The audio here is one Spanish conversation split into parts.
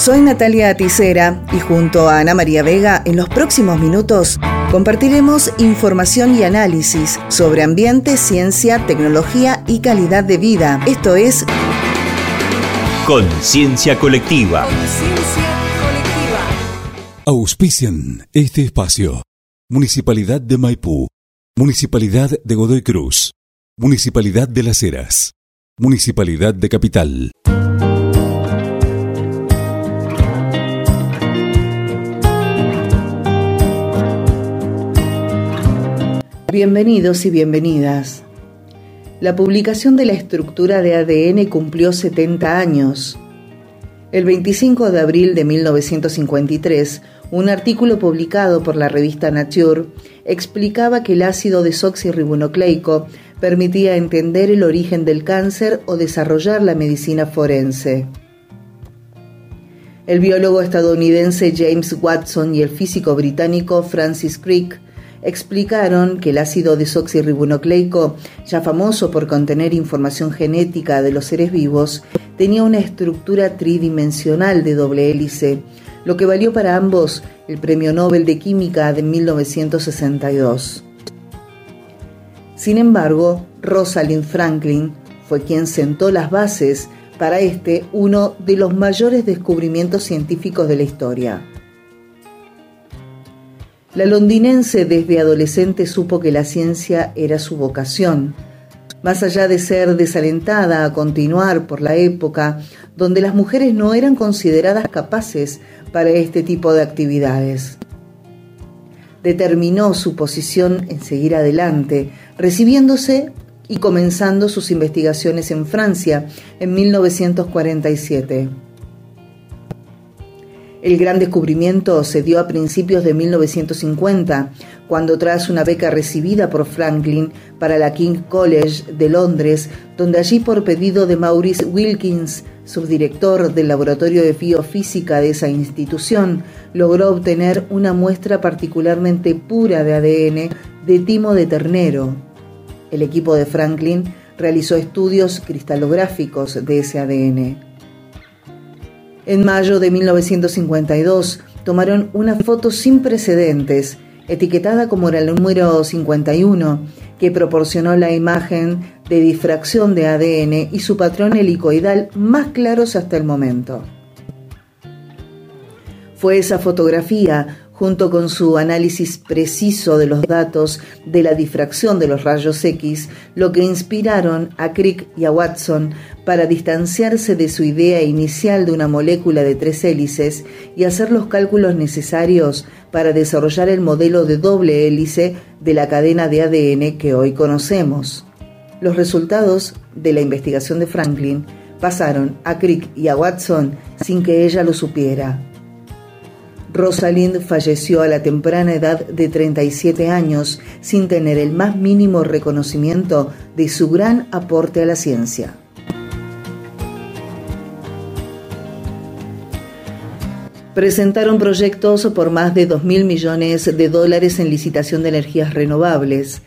Soy Natalia Aticera y junto a Ana María Vega en los próximos minutos compartiremos información y análisis sobre ambiente, ciencia, tecnología y calidad de vida. Esto es Conciencia Colectiva. Auspician este espacio. Municipalidad de Maipú. Municipalidad de Godoy Cruz. Municipalidad de Las Heras. Municipalidad de Capital. Bienvenidos y bienvenidas. La publicación de la estructura de ADN cumplió 70 años. El 25 de abril de 1953, un artículo publicado por la revista Nature explicaba que el ácido desoxirribonucleico permitía entender el origen del cáncer o desarrollar la medicina forense. El biólogo estadounidense James Watson y el físico británico Francis Crick explicaron que el ácido desoxirribonucleico, ya famoso por contener información genética de los seres vivos, tenía una estructura tridimensional de doble hélice, lo que valió para ambos el Premio Nobel de Química de 1962. Sin embargo, Rosalind Franklin fue quien sentó las bases para este uno de los mayores descubrimientos científicos de la historia. La londinense desde adolescente supo que la ciencia era su vocación. Más allá de ser desalentada a continuar por la época donde las mujeres no eran consideradas capaces para este tipo de actividades. Determinó su posición en seguir adelante, recibiéndose y comenzando sus investigaciones en Francia en 1947. El gran descubrimiento se dio a principios de 1950, cuando tras una beca recibida por Franklin para la King College de Londres, donde allí por pedido de Maurice Wilkins, subdirector del laboratorio de biofísica de esa institución, logró obtener una muestra particularmente pura de ADN de timo de ternero. El equipo de Franklin realizó estudios cristalográficos de ese ADN. En mayo de 1952 tomaron una foto sin precedentes, etiquetada como el número 51, que proporcionó la imagen de difracción de ADN y su patrón helicoidal más claros hasta el momento. Fue esa fotografía junto con su análisis preciso de los datos de la difracción de los rayos X, lo que inspiraron a Crick y a Watson para distanciarse de su idea inicial de una molécula de tres hélices y hacer los cálculos necesarios para desarrollar el modelo de doble hélice de la cadena de ADN que hoy conocemos. Los resultados de la investigación de Franklin pasaron a Crick y a Watson sin que ella lo supiera. Rosalind falleció a la temprana edad de 37 años sin tener el más mínimo reconocimiento de su gran aporte a la ciencia. Presentaron proyectos por más de 2.000 millones de dólares en licitación de energías renovables.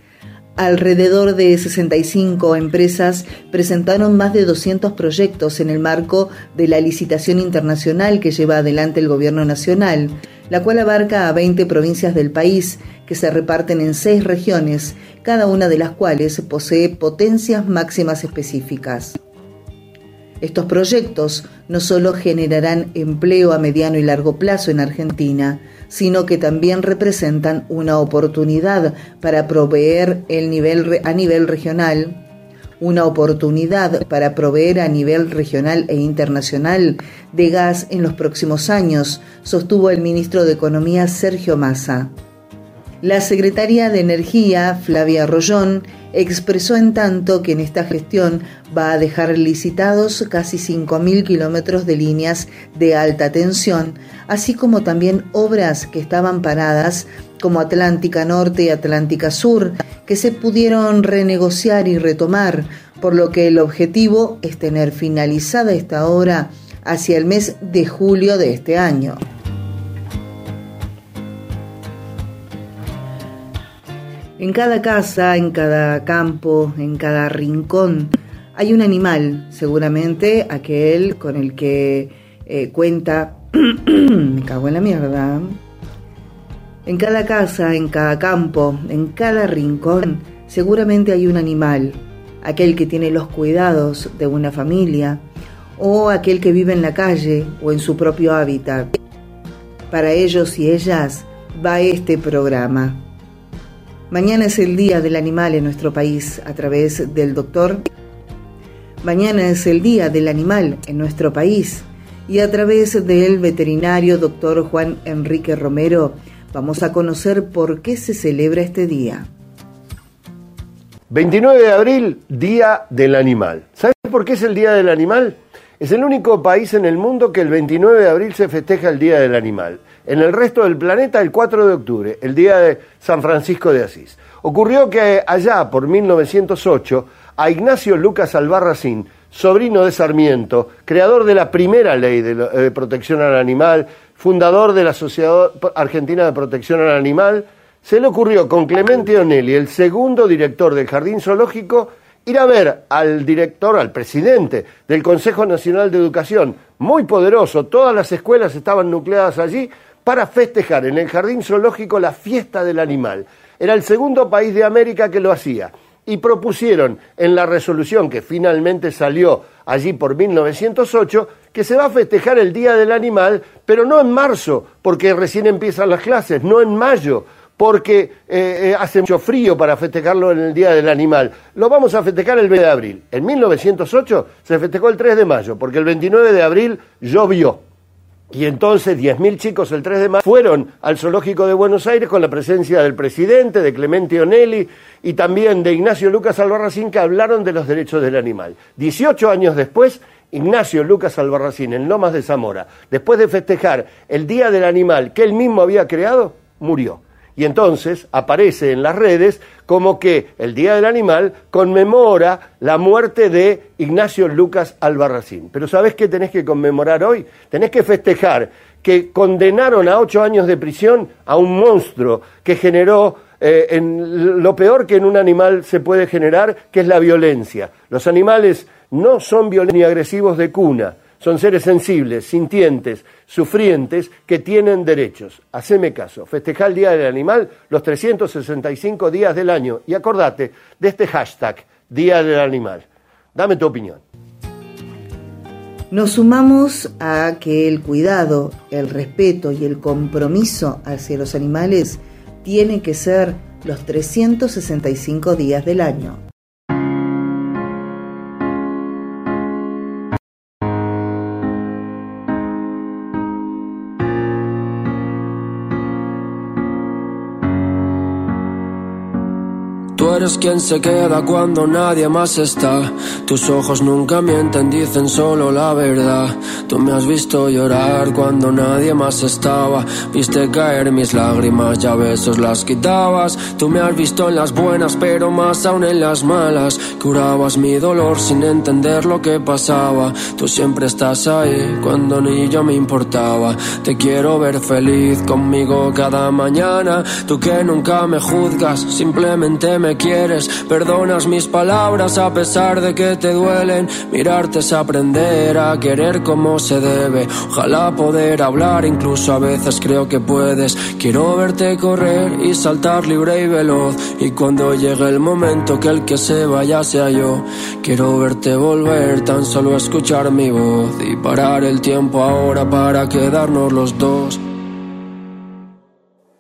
Alrededor de 65 empresas presentaron más de 200 proyectos en el marco de la licitación internacional que lleva adelante el Gobierno Nacional, la cual abarca a 20 provincias del país que se reparten en seis regiones, cada una de las cuales posee potencias máximas específicas. Estos proyectos no solo generarán empleo a mediano y largo plazo en Argentina, sino que también representan una oportunidad para proveer el nivel, a nivel regional, una oportunidad para proveer a nivel regional e internacional de gas en los próximos años, sostuvo el ministro de Economía Sergio Massa. La secretaria de Energía, Flavia Rollón, expresó en tanto que en esta gestión va a dejar licitados casi 5.000 kilómetros de líneas de alta tensión, así como también obras que estaban paradas como Atlántica Norte y Atlántica Sur, que se pudieron renegociar y retomar, por lo que el objetivo es tener finalizada esta obra hacia el mes de julio de este año. En cada casa, en cada campo, en cada rincón, hay un animal, seguramente aquel con el que eh, cuenta Me cago en la mierda. En cada casa, en cada campo, en cada rincón, seguramente hay un animal, aquel que tiene los cuidados de una familia, o aquel que vive en la calle o en su propio hábitat. Para ellos y ellas va este programa. Mañana es el Día del Animal en nuestro país a través del doctor. Mañana es el Día del Animal en nuestro país y a través del veterinario doctor Juan Enrique Romero vamos a conocer por qué se celebra este día. 29 de abril, Día del Animal. ¿Sabes por qué es el Día del Animal? Es el único país en el mundo que el 29 de abril se festeja el Día del Animal. En el resto del planeta, el 4 de octubre, el Día de San Francisco de Asís. Ocurrió que allá, por 1908, a Ignacio Lucas Albarracín, sobrino de Sarmiento, creador de la primera ley de, eh, protección al animal, fundador de la Sociedad Argentina de Protección al Animal, se le ocurrió con Clemente Onelli, el segundo director del Jardín Zoológico, ir a ver al director, al presidente del Consejo Nacional de Educación, muy poderoso, todas las escuelas estaban nucleadas allí, para festejar en el Jardín Zoológico la fiesta del animal. Era el segundo país de América que lo hacía. Y propusieron en la resolución que finalmente salió allí por 1908 que se va a festejar el Día del Animal, pero no en marzo, porque recién empiezan las clases, no en mayo, porque eh, eh, hace mucho frío para festejarlo en el Día del Animal. Lo vamos a festejar el 20 de abril. En 1908 se festejó el 3 de mayo, porque el 29 de abril llovió. Y entonces 10.000 chicos el 3 de mayo fueron al Zoológico de Buenos Aires con la presencia del presidente, de Clemente Onelli y también de Ignacio Lucas Albarracín que hablaron de los derechos del animal. 18 años después, Ignacio Lucas Albarracín en Lomas de Zamora, después de festejar el Día del Animal que él mismo había creado, murió. Y entonces aparece en las redes como que el Día del Animal conmemora la muerte de Ignacio Lucas Albarracín. Pero ¿sabés qué tenés que conmemorar hoy? Tenés que festejar que condenaron a ocho años de prisión a un monstruo que generó eh, en lo peor que en un animal se puede generar, que es la violencia. Los animales no son violentos ni agresivos de cuna, son seres sensibles, sintientes, sufrientes, que tienen derechos. Haceme caso, festeja el Día del Animal los 365 días del año y acordate de este hashtag, Día del Animal. Dame tu opinión. Nos sumamos a que el cuidado, el respeto y el compromiso hacia los animales tiene que ser los 365 días del año. Eres quien se queda cuando nadie más está. Tus ojos nunca mienten, dicen solo la verdad. Tú me has visto llorar cuando nadie más estaba. Viste caer mis lágrimas, ya besos las quitabas. Tú me has visto en las buenas, pero más aún en las malas. Curabas mi dolor sin entender lo que pasaba. Tú siempre estás ahí cuando ni yo me importaba. Te quiero ver feliz conmigo cada mañana. Tú que nunca me juzgas, simplemente me quieres. Perdonas mis palabras a pesar de que te duelen. Mirarte es aprender a querer como se debe. Ojalá poder hablar, incluso a veces creo que puedes. Quiero verte correr y saltar libre y veloz. Y cuando llegue el momento que el que se vaya sea yo. Quiero verte volver, tan solo escuchar mi voz. Y parar el tiempo ahora para quedarnos los dos.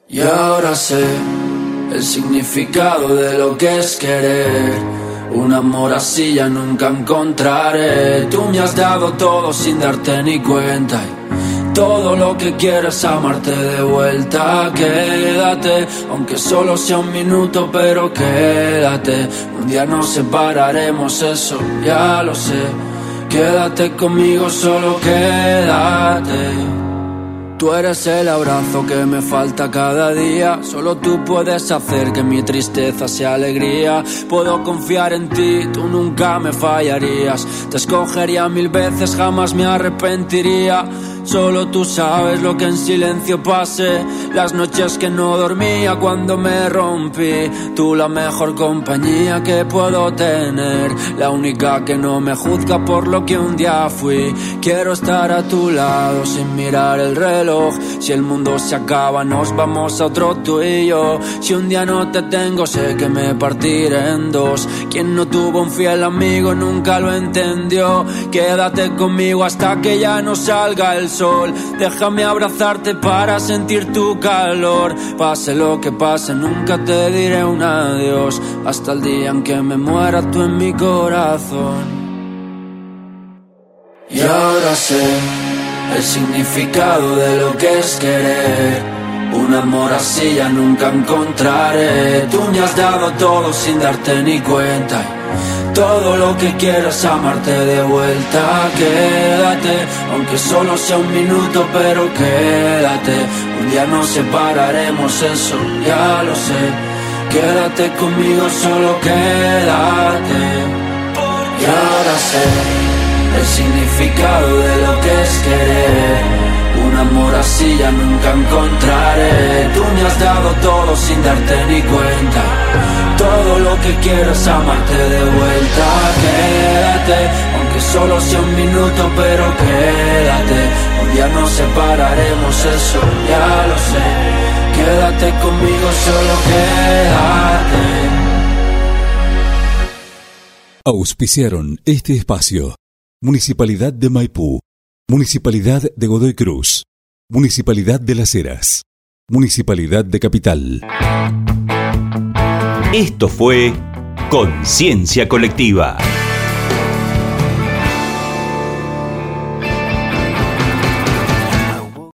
Y ahora sé el significado de lo que es querer. Un amor así ya nunca encontraré. Tú me has dado todo sin darte ni cuenta. Y todo lo que quieras amarte de vuelta. Quédate, aunque solo sea un minuto, pero quédate. Un día nos separaremos, eso ya lo sé. Quédate conmigo, solo quédate. Tú eres el abrazo que me falta cada día. Solo tú puedes hacer que mi tristeza sea alegría. Puedo confiar en ti, tú nunca me fallarías. Te escogería mil veces, jamás me arrepentiría. Solo tú sabes lo que en silencio pasé, las noches que no dormía cuando me rompí. Tú la mejor compañía que puedo tener, la única que no me juzga por lo que un día fui. Quiero estar a tu lado sin mirar el reloj. Si el mundo se acaba, nos vamos a otro tú y yo. Si un día no te tengo, sé que me partiré en dos. Quien no tuvo un fiel amigo nunca lo entendió. Quédate conmigo hasta que ya no salga el Déjame abrazarte para sentir tu calor. Pase lo que pase, nunca te diré un adiós. Hasta el día en que me muera tú en mi corazón. Y ahora sé el significado de lo que es querer. Un amor así ya nunca encontraré. Tú me has dado todo sin darte ni cuenta. Todo lo que quiero es amarte de vuelta. Quédate, aunque solo sea un minuto, pero quédate. Un día nos separaremos, eso ya lo sé. Quédate conmigo, solo quédate. Y ahora sé el significado de lo que es querer un amor así ya nunca encontraré. Dado todo sin darte ni cuenta. Todo lo que quiero es amarte de vuelta. Quédate, aunque solo sea un minuto, pero quédate. Un día nos separaremos, eso ya lo sé. Quédate conmigo, solo quédate. Auspiciaron este espacio. Municipalidad de Maipú. Municipalidad de Godoy Cruz. Municipalidad de Las Heras. Municipalidad de Capital. Esto fue Conciencia Colectiva.